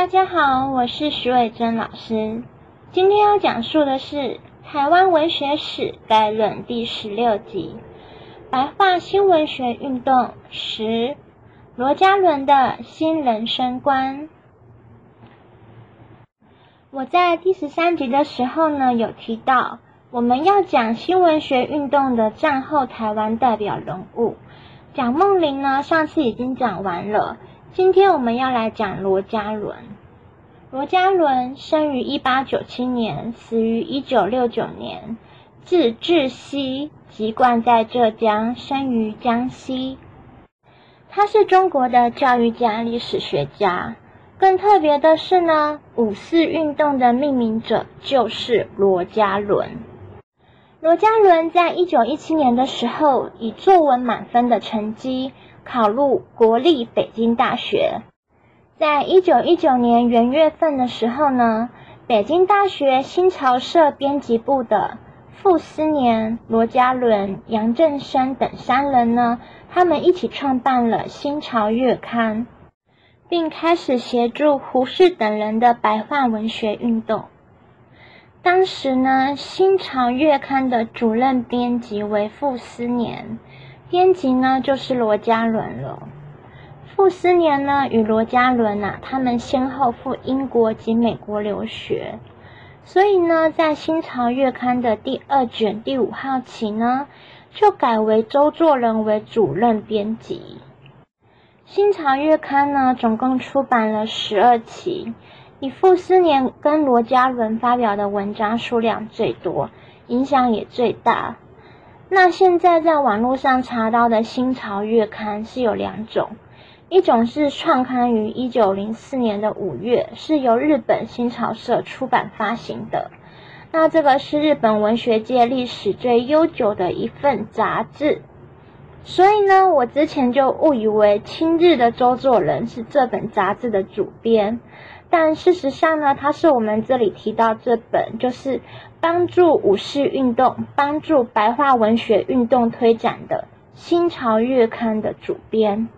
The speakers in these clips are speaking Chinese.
大家好，我是徐伟珍老师。今天要讲述的是《台湾文学史概论》第十六集《白话新文学运动十：罗家伦的新人生观》。我在第十三集的时候呢，有提到我们要讲新文学运动的战后台湾代表人物。蒋梦麟呢，上次已经讲完了。今天我们要来讲罗家伦。罗家伦生于一八九七年，死于一九六九年，字志熙，籍贯在浙江，生于江西。他是中国的教育家、历史学家。更特别的是呢，五四运动的命名者就是罗家伦。罗家伦在一九一七年的时候，以作文满分的成绩。考入国立北京大学，在一九一九年元月份的时候呢，北京大学新潮社编辑部的傅斯年、罗家伦、杨振声等三人呢，他们一起创办了《新潮月刊》，并开始协助胡适等人的白话文学运动。当时呢，《新潮月刊》的主任编辑为傅斯年。编辑呢，就是罗家伦了。傅斯年呢，与罗家伦啊，他们先后赴英国及美国留学，所以呢，在《新潮月刊》的第二卷第五号期呢，就改为周作人为主任编辑。《新潮月刊》呢，总共出版了十二期，以傅斯年跟罗家伦发表的文章数量最多，影响也最大。那现在在网络上查到的《新潮月刊》是有两种，一种是创刊于一九零四年的五月，是由日本新潮社出版发行的。那这个是日本文学界历史最悠久的一份杂志，所以呢，我之前就误以为亲日的周作人是这本杂志的主编。但事实上呢，他是我们这里提到这本，就是帮助武士运动、帮助白话文学运动推展的《新潮月刊》的主编。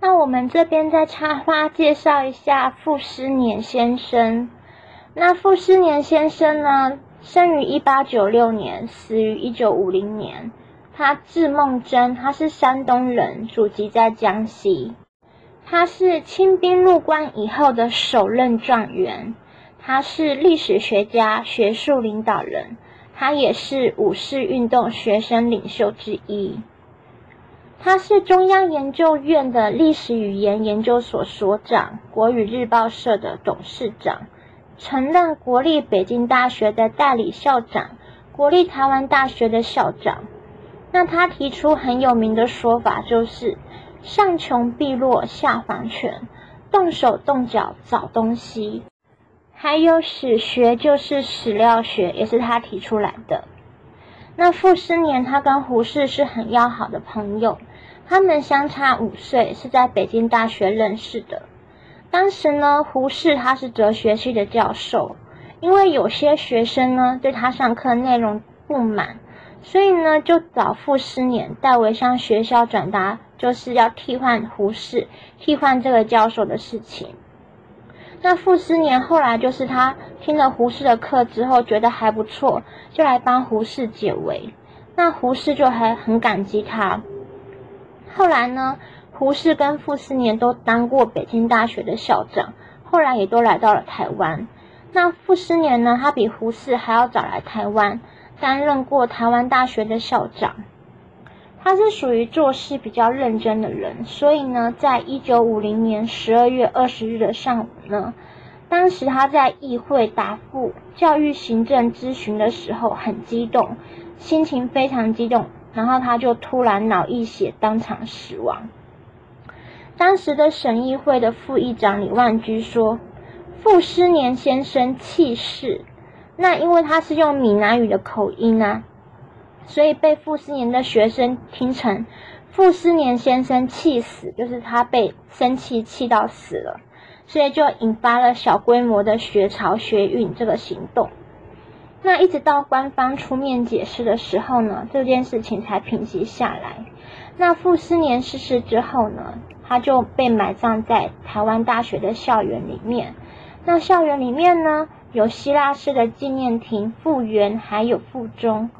那我们这边再插花介绍一下傅斯年先生。那傅斯年先生呢，生于一八九六年，死于一九五零年。他字梦真，他是山东人，祖籍在江西。他是清兵入关以后的首任状元，他是历史学家、学术领导人，他也是五四运动学生领袖之一。他是中央研究院的历史语言研究所所长，国语日报社的董事长，曾任国立北京大学的代理校长，国立台湾大学的校长。那他提出很有名的说法就是。上穷碧落下黄泉，动手动脚找东西。还有史学就是史料学，也是他提出来的。那傅斯年他跟胡适是很要好的朋友，他们相差五岁，是在北京大学认识的。当时呢，胡适他是哲学系的教授，因为有些学生呢对他上课内容不满，所以呢就找傅斯年代为向学校转达。就是要替换胡适，替换这个教授的事情。那傅斯年后来就是他听了胡适的课之后，觉得还不错，就来帮胡适解围。那胡适就还很感激他。后来呢，胡适跟傅斯年都当过北京大学的校长，后来也都来到了台湾。那傅斯年呢，他比胡适还要早来台湾，担任过台湾大学的校长。他是属于做事比较认真的人，所以呢，在一九五零年十二月二十日的上午呢，当时他在议会答复教育行政咨询的时候很激动，心情非常激动，然后他就突然脑溢血，当场死亡。当时的省议会的副议长李万居说：“傅斯年先生气逝。”那因为他是用闽南语的口音啊。所以被傅斯年的学生听成傅斯年先生气死，就是他被生气气到死了，所以就引发了小规模的学潮学运这个行动。那一直到官方出面解释的时候呢，这件事情才平息下来。那傅斯年逝世之后呢，他就被埋葬在台湾大学的校园里面。那校园里面呢，有希腊式的纪念亭、复原，还有附中。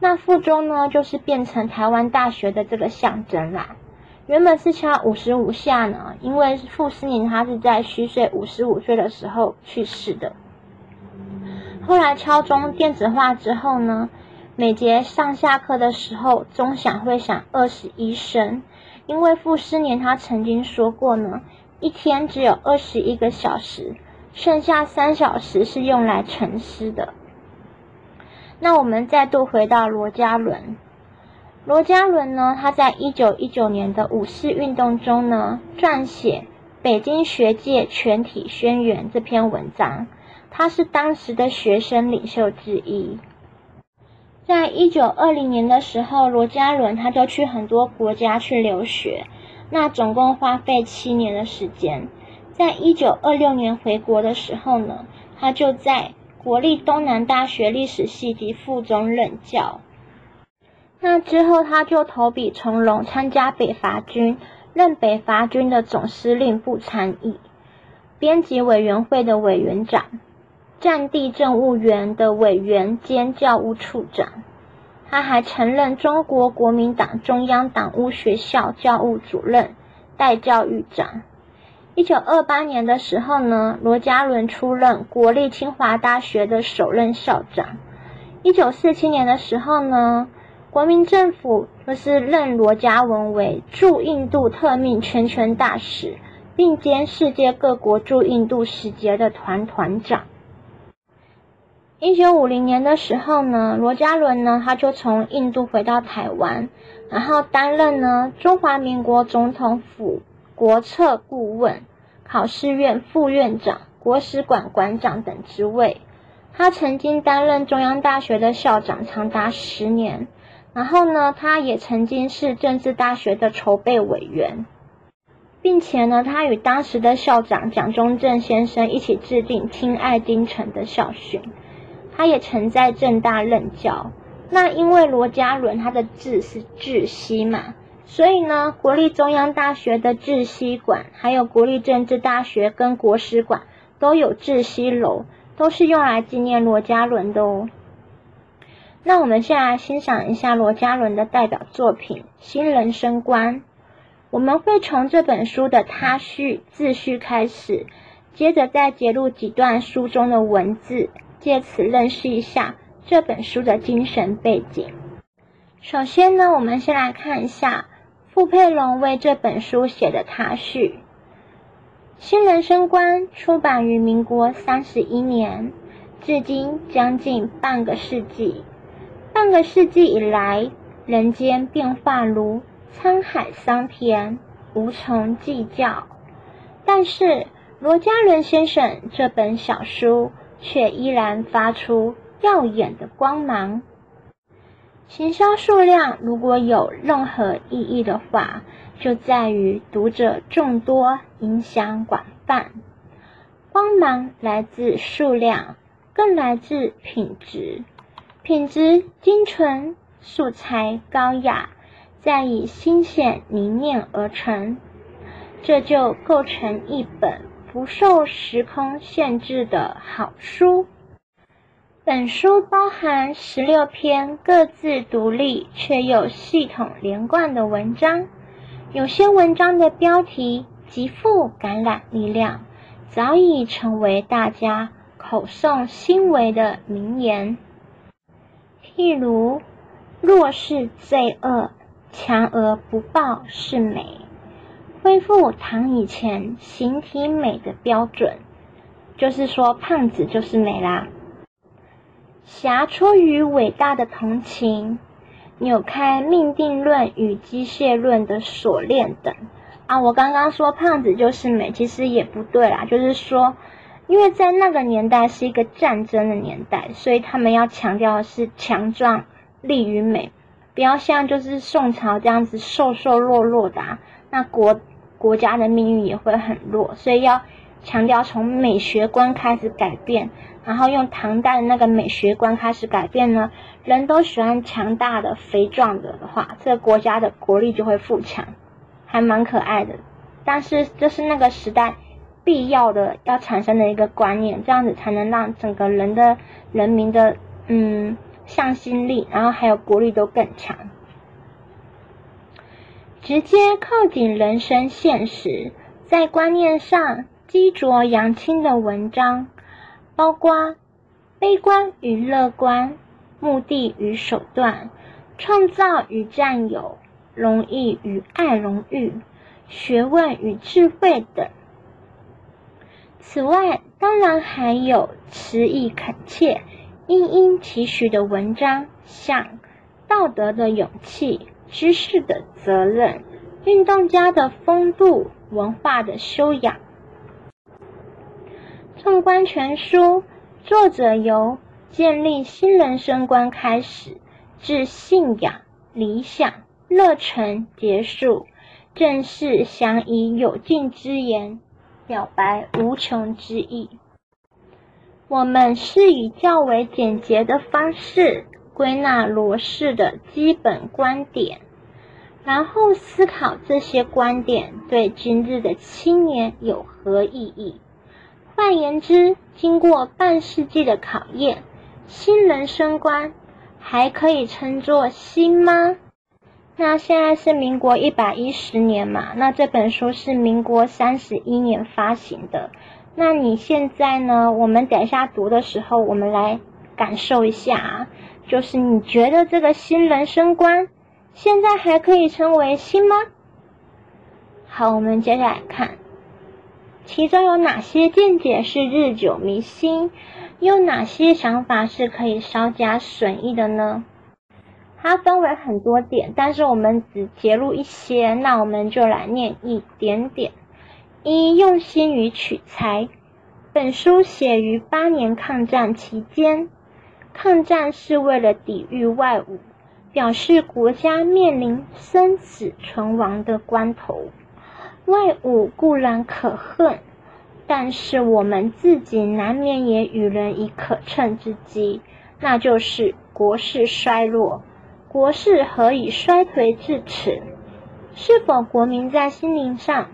那附中呢，就是变成台湾大学的这个象征啦。原本是敲五十五下呢，因为傅斯年他是在虚岁五十五岁的时候去世的。后来敲钟电子化之后呢，每节上下课的时候钟响会响二十一声，因为傅斯年他曾经说过呢，一天只有二十一个小时，剩下三小时是用来沉思的。那我们再度回到罗家伦。罗家伦呢，他在一九一九年的五四运动中呢，撰写《北京学界全体宣言》这篇文章。他是当时的学生领袖之一。在一九二零年的时候，罗家伦他就去很多国家去留学，那总共花费七年的时间。在一九二六年回国的时候呢，他就在。国立东南大学历史系及附中任教。那之后，他就投笔从戎，参加北伐军，任北伐军的总司令部参议、编辑委员会的委员长、战地政务员的委员兼教务处长。他还曾任中国国民党中央党务学校教务主任、代教育长。一九二八年的时候呢，罗家伦出任国立清华大学的首任校长。一九四七年的时候呢，国民政府就是任罗家文为驻印度特命全权大使，并兼世界各国驻印度使节的团团长。一九五零年的时候呢，罗家伦呢他就从印度回到台湾，然后担任呢中华民国总统府。国策顾问、考试院副院长、国史馆馆长等职位。他曾经担任中央大学的校长长达十年。然后呢，他也曾经是政治大学的筹备委员，并且呢，他与当时的校长蒋中正先生一起制定“亲爱丁城”的校训。他也曾在政大任教。那因为罗家伦他的字是志熙嘛。所以呢，国立中央大学的志熙馆，还有国立政治大学跟国史馆都有志熙楼，都是用来纪念罗家伦的哦。那我们先来欣赏一下罗家伦的代表作品《新人生观》。我们会从这本书的他序、自序开始，接着再揭露几段书中的文字，借此认识一下这本书的精神背景。首先呢，我们先来看一下。傅佩龙为这本书写的他序，《新人生观》出版于民国三十一年，至今将近半个世纪。半个世纪以来，人间变化如沧海桑田，无从计较。但是罗家伦先生这本小书却依然发出耀眼的光芒。行销数量如果有任何意义的话，就在于读者众多、影响广泛。光芒来自数量，更来自品质。品质精纯，素材高雅，再以新鲜凝练而成，这就构成一本不受时空限制的好书。本书包含十六篇各自独立却又系统连贯的文章，有些文章的标题极富感染力量，早已成为大家口诵心为的名言。譬如“弱是罪恶，强而不暴是美”，恢复唐以前形体美的标准，就是说胖子就是美啦。侠出于伟大的同情，扭开命定论与机械论的锁链等啊！我刚刚说胖子就是美，其实也不对啦。就是说，因为在那个年代是一个战争的年代，所以他们要强调的是强壮、力与美，不要像就是宋朝这样子瘦瘦弱弱的，那国国家的命运也会很弱。所以要强调从美学观开始改变。然后用唐代的那个美学观开始改变呢，人都喜欢强大的、肥壮的的话，这个国家的国力就会富强，还蛮可爱的。但是这是那个时代必要的要产生的一个观念，这样子才能让整个人的人民的嗯向心力，然后还有国力都更强。直接靠近人生现实，在观念上激浊扬清的文章，包括悲观与乐观、目的与手段、创造与占有、容易与爱荣誉、学问与智慧等。此外，当然还有词意恳切、殷殷期许的文章，像道德的勇气、知识的责任、运动家的风度、文化的修养。纵观全书，作者由建立新人生观开始，至信仰、理想、热忱结束，正是想以有尽之言。表白无穷之意。我们是以较为简洁的方式归纳罗氏的基本观点，然后思考这些观点对今日的青年有何意义。换言之，经过半世纪的考验，新人生观还可以称作新吗？那现在是民国一百一十年嘛？那这本书是民国三十一年发行的。那你现在呢？我们等一下读的时候，我们来感受一下啊。就是你觉得这个新人生观现在还可以称为新吗？好，我们接下来看，其中有哪些见解是日久弥新，有哪些想法是可以稍加损益的呢？它分为很多点，但是我们只截录一些，那我们就来念一点点。一、用心于取材。本书写于八年抗战期间，抗战是为了抵御外侮，表示国家面临生死存亡的关头。外侮固然可恨，但是我们自己难免也与人以可乘之机，那就是国势衰落。国势何以衰颓至此？是否国民在心灵上、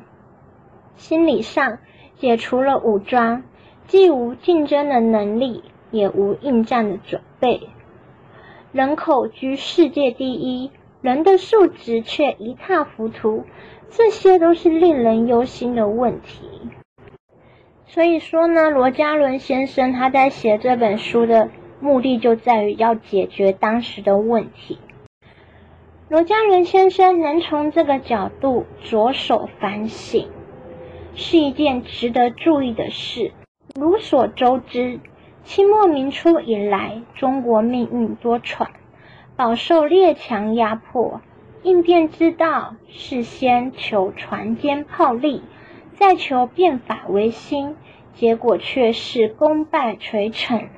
心理上解除了武装，既无竞争的能力，也无应战的准备？人口居世界第一，人的素质却一塌糊涂，这些都是令人忧心的问题。所以说呢，罗家伦先生他在写这本书的目的，就在于要解决当时的问题。罗家伦先生能从这个角度着手反省，是一件值得注意的事。如所周知，清末民初以来，中国命运多舛，饱受列强压迫，应变之道是先求船坚炮利，再求变法维新，结果却是功败垂成。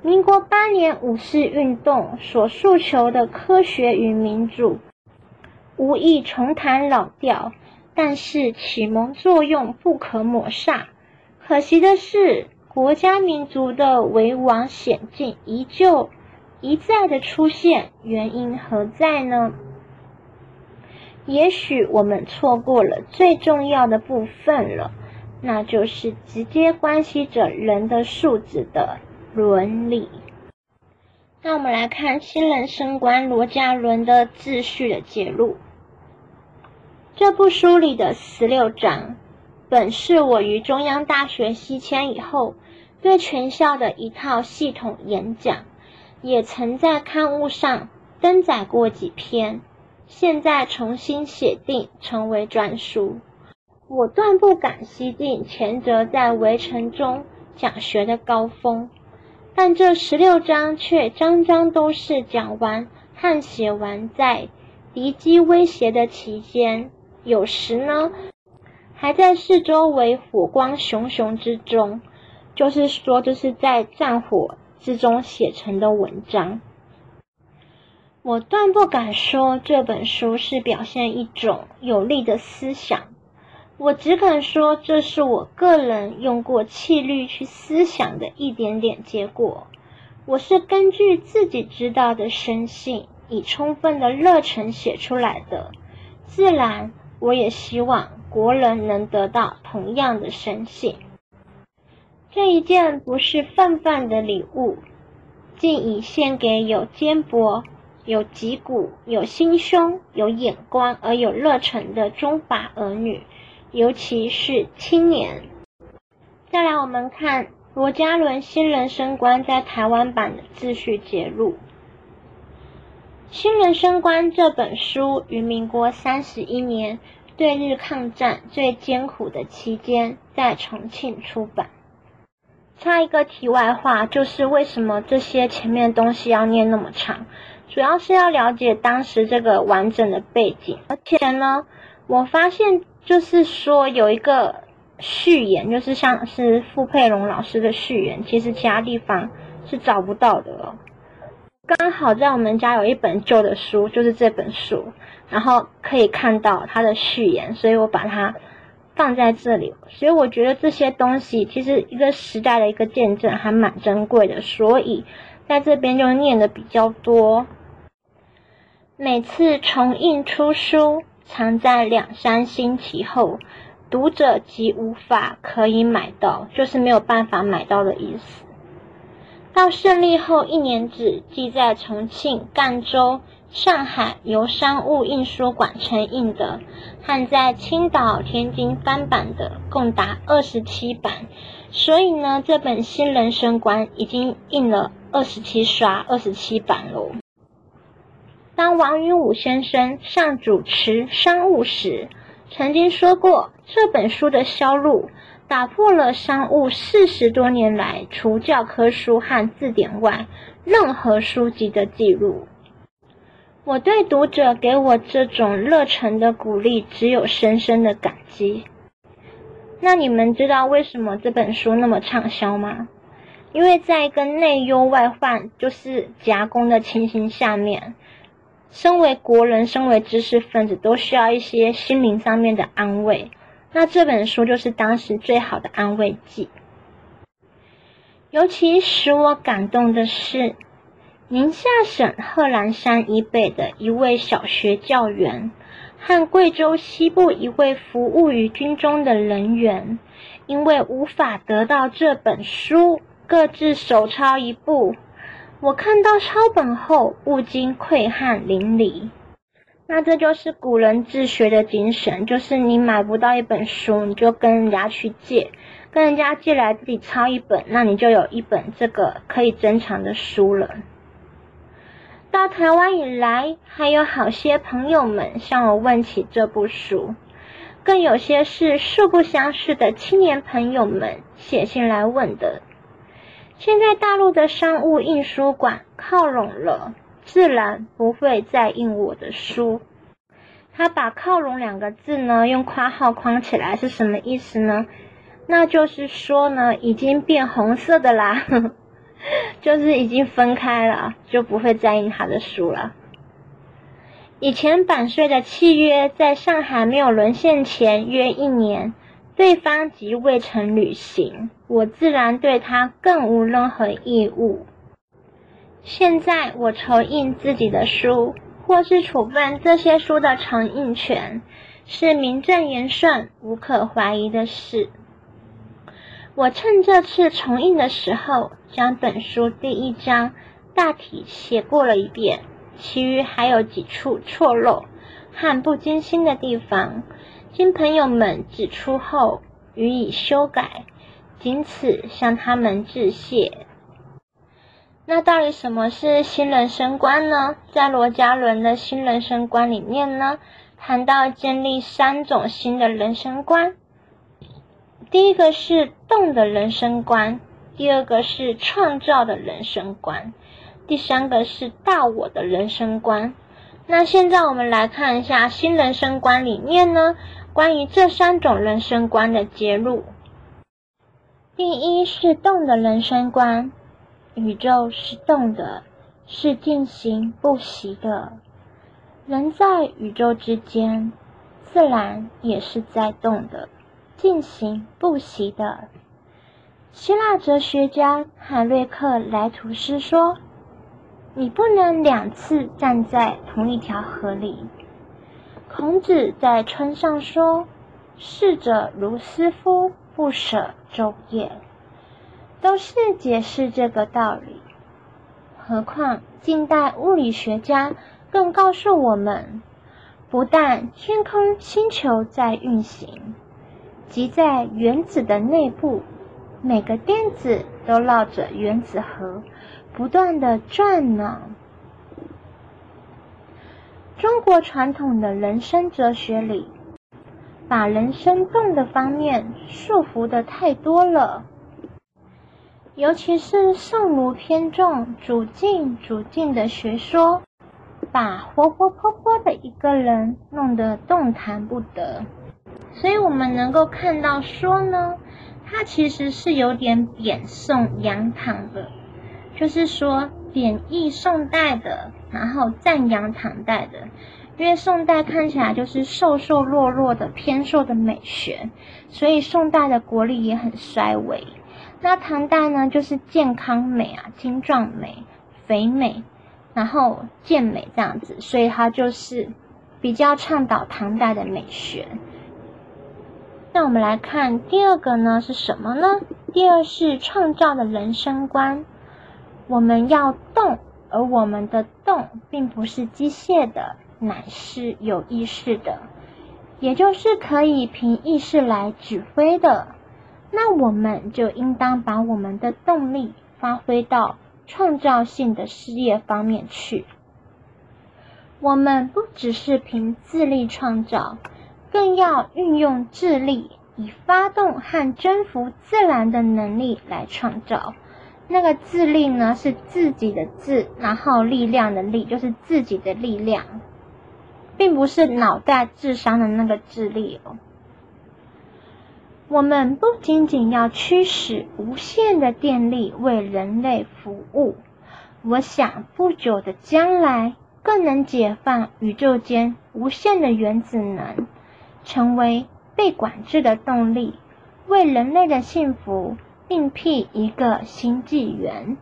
民国八年五四运动所诉求的科学与民主，无意重弹老调，但是启蒙作用不可抹煞。可惜的是，国家民族的危亡险境依旧一再的出现，原因何在呢？也许我们错过了最重要的部分了，那就是直接关系着人的素质的。伦理。那我们来看新人生观罗家伦的秩序的揭露。这部书里的十六章，本是我于中央大学西迁以后，对全校的一套系统演讲，也曾在刊物上登载过几篇，现在重新写定成为专书。我断不敢西进前者在围城中讲学的高峰。但这十六章却章章都是讲完和写完在敌机威胁的期间，有时呢还在四周围火光熊熊之中，就是说这是在战火之中写成的文章。我断不敢说这本书是表现一种有力的思想。我只敢说，这是我个人用过气律去思想的一点点结果。我是根据自己知道的生性，以充分的热忱写出来的。自然，我也希望国人能得到同样的深信。这一件不是泛泛的礼物，竟已献给有肩膊、有脊骨、有心胸、有眼光而有热忱的中法儿女，尤其是青年。再来，我们看罗家伦新人生观在台湾版的自序节录。新人生观这本书于民国三十一年对日抗战最艰苦的期间，在重庆出版。插一个题外话，就是为什么这些前面东西要念那么长？主要是要了解当时这个完整的背景。而且呢，我发现就是说有一个序言，就是像是傅佩荣老师的序言，其实其他地方是找不到的了。刚好在我们家有一本旧的书，就是这本书，然后可以看到它的序言，所以我把它放在这里。所以我觉得这些东西其实一个时代的一个见证，还蛮珍贵的，所以在这边就念的比较多。每次重印出书，常在两三星期后，读者即无法可以买到，就是没有办法买到的意思。到胜利后一年止，即在重庆、赣州、上海由商务印书馆承印的，和在青岛、天津翻版的，共达二十七版。所以呢，这本《新人生观》已经印了二十七刷、二十七版喽。当王云武先生上主持商务时，曾经说过，这本书的销路。打破了商务四十多年来除教科书和字典外任何书籍的记录。我对读者给我这种热忱的鼓励，只有深深的感激。那你们知道为什么这本书那么畅销吗？因为在一个内忧外患，就是夹攻的情形下面，身为国人，身为知识分子，都需要一些心灵上面的安慰。那这本书就是当时最好的安慰剂。尤其使我感动的是，宁夏省贺兰山以北的一位小学教员，和贵州西部一位服务于军中的人员，因为无法得到这本书，各自手抄一部。我看到抄本后，不禁愧汗淋漓。那这就是古人自学的精神，就是你买不到一本书，你就跟人家去借，跟人家借来自己抄一本，那你就有一本这个可以珍藏的书了。到台湾以来，还有好些朋友们向我问起这部书，更有些是素不相识的青年朋友们写信来问的。现在大陆的商务印书馆靠拢了。自然不会再印我的书。他把“靠拢”两个字呢用括号框起来是什么意思呢？那就是说呢，已经变红色的啦，就是已经分开了，就不会再印他的书了。以前版税的契约在上海没有沦陷前约一年，对方即未曾履行，我自然对他更无任何义务。现在我筹印自己的书，或是处分这些书的承印权，是名正言顺、无可怀疑的事。我趁这次重印的时候，将本书第一章大体写过了一遍，其余还有几处错漏和不精心的地方，经朋友们指出后予以修改，仅此向他们致谢。那到底什么是新人生观呢？在罗家伦的新人生观里面呢，谈到建立三种新的人生观。第一个是动的人生观，第二个是创造的人生观，第三个是大我的人生观。那现在我们来看一下新人生观里面呢，关于这三种人生观的揭露。第一是动的人生观。宇宙是动的，是进行不息的。人在宇宙之间，自然也是在动的，进行不息的。希腊哲学家海瑞克莱图斯说：“你不能两次站在同一条河里。”孔子在村上说：“逝者如斯夫，不舍昼夜。”都是解释这个道理。何况近代物理学家更告诉我们，不但天空星球在运行，即在原子的内部，每个电子都绕着原子核不断的转呢。中国传统的人生哲学里，把人生动的方面束缚的太多了，尤其是圣儒偏重主静主静的学说，把活活泼泼的一个人弄得动弹不得。所以我们能够看到说呢，它其实是有点贬宋扬唐的，就是说。贬义宋代的，然后赞扬唐代的，因为宋代看起来就是瘦瘦弱弱的偏瘦的美学，所以宋代的国力也很衰微。那唐代呢，就是健康美啊，精壮美、肥美，然后健美这样子，所以它就是比较倡导唐代的美学。那我们来看第二个呢是什么呢？第二是创造的人生观。我们要动，而我们的动并不是机械的，乃是有意识的，也就是可以凭意识来指挥的。那我们就应当把我们的动力发挥到创造性的事业方面去。我们不只是凭自力创造，更要运用智力，以发动和征服自然的能力来创造。那个自力呢，是自己的自，然后力量的力，就是自己的力量，并不是脑袋智商的那个智力哦。我们不仅仅要驱使无限的电力为人类服务，我想不久的将来更能解放宇宙间无限的原子能，成为被管制的动力，为人类的幸福。另辟一个新纪元。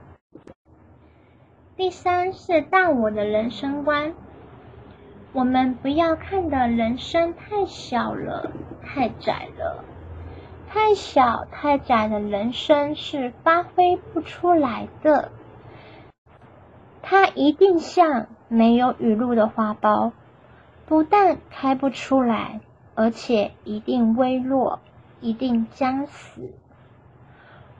第三是大我的人生观，我们不要看的人生太小了，太窄了。太小太窄的人生是发挥不出来的，它一定像没有雨露的花苞，不但开不出来，而且一定微弱，一定将死。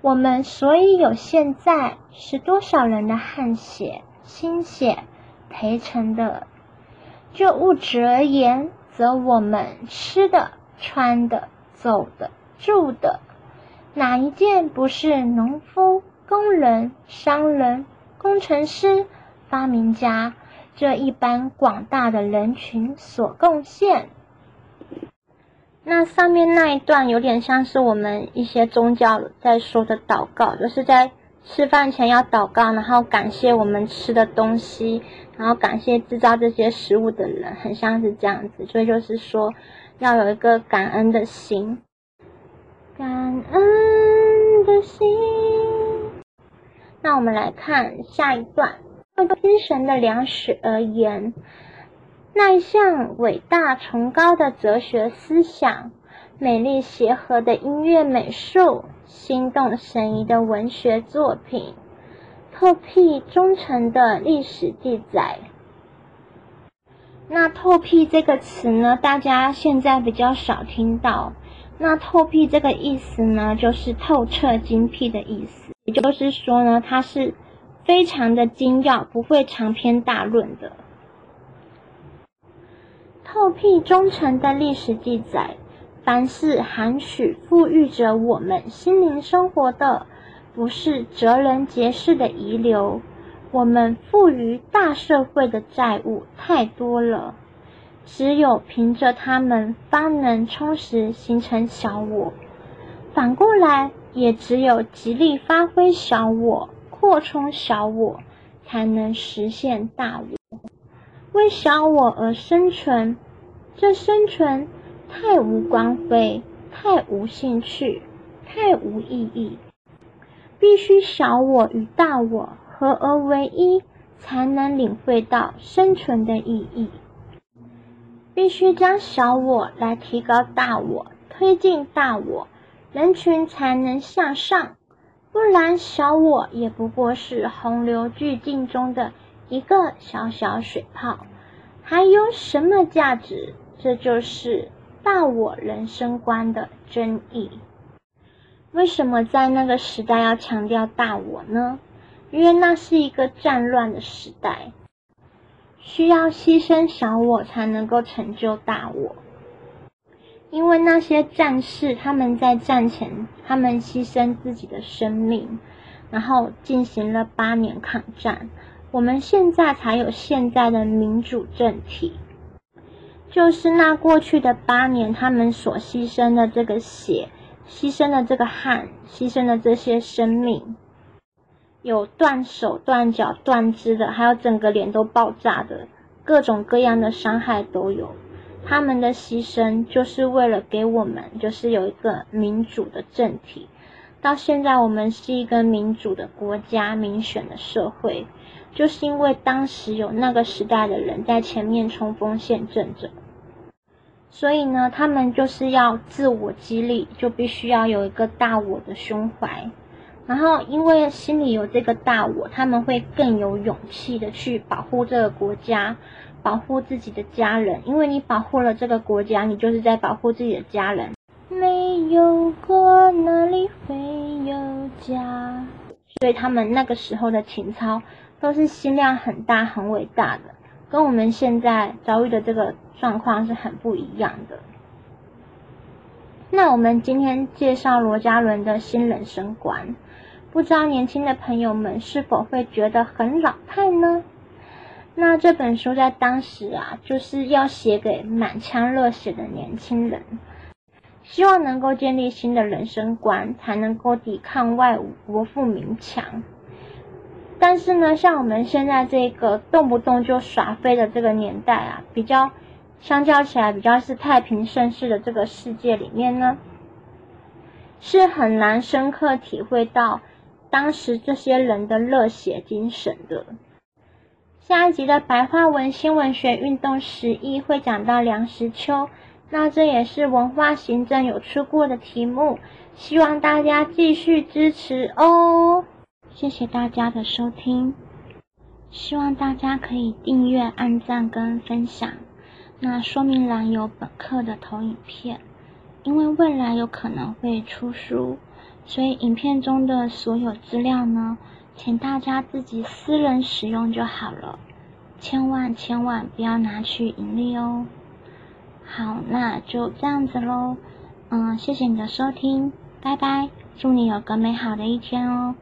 我们所以有现在，是多少人的汗血、心血陪成的。就物质而言，则我们吃的、穿的、走的、住的，哪一件不是农夫、工人、商人、工程师、发明家这一般广大的人群所贡献？那上面那一段有点像是我们一些宗教在说的祷告，就是在吃饭前要祷告，然后感谢我们吃的东西，然后感谢制造这些食物的人，很像是这样子。所以就是说要有一个感恩的心，感恩的心。那我们来看下一段，精神的粮食而言。那一项伟大崇高的哲学思想，美丽协和的音乐美术，心动神怡的文学作品，透辟忠诚的历史记载。那透辟这个词呢，大家现在比较少听到。那透辟这个意思呢，就是透彻精辟的意思，也就是说呢，它是非常的精要，不会长篇大论的。透辟忠诚的历史记载，凡是含蓄富裕着我们心灵生活的，不是哲人杰士的遗留。我们赋予大社会的债务太多了，只有凭着他们，方能充实形成小我。反过来，也只有极力发挥小我，扩充小我，才能实现大我。为小我而生存，这生存太无光辉，太无兴趣，太无意义。必须小我与大我合而为一，才能领会到生存的意义。必须将小我来提高大我，推进大我，人群才能向上。不然，小我也不过是洪流巨境中的一个小小水泡，还有什么价值？这就是大我人生观的真意。为什么在那个时代要强调大我呢？因为那是一个战乱的时代，需要牺牲小我才能够成就大我。因为那些战士他们在战前，他们牺牲自己的生命，然后进行了八年抗战，我们现在才有现在的民主政体。就是那过去的八年，他们所牺牲的这个血。牺牲的这个汗，牺牲的这些生命，有断手断脚断肢的，还有整个脸都爆炸的，各种各样的伤害都有。他们的牺牲就是为了给我们，就是有一个民主的政体。到现在，我们是一个民主的国家，民选的社会，就是因为当时有那个时代的人在前面冲锋陷阵着。所以呢，他们就是要自我激励，就必须要有一个大我的胸怀。然后，因为心里有这个大我，他们会更有勇气的去保护这个国家，保护自己的家人。因为你保护了这个国家，你就是在保护自己的家人。没有国，哪里会有家？所以他们那个时候的情操都是心量很大、很伟大的。跟我们现在遭遇的这个状况是很不一样的。那我们今天介绍罗家伦的新人生观，不知道年轻的朋友们是否会觉得很老派呢？那这本书在当时啊，就是要写给满腔热血的年轻人，希望能够建立新的人生观，才能够抵抗外侮国富民强。但是呢，像我们现在这个动不动就耍飞的这个年代啊，比较相较起来，比较是太平盛世的这个世界里面呢，是很难深刻体会到当时这些人的热血精神的。下一集的白话文新闻学运动十一会讲到梁实秋，那这也是文化行政有出过的题目，希望大家继续支持哦。谢谢大家的收听，希望大家可以订阅、按赞跟分享。那说明栏有本课的投影片，因为未来有可能会出书，所以影片中的所有资料呢，请大家自己私人使用就好了，千万千万不要拿去盈利哦。好，那就这样子喽。嗯，谢谢你的收听，拜拜，祝你有个美好的一天哦。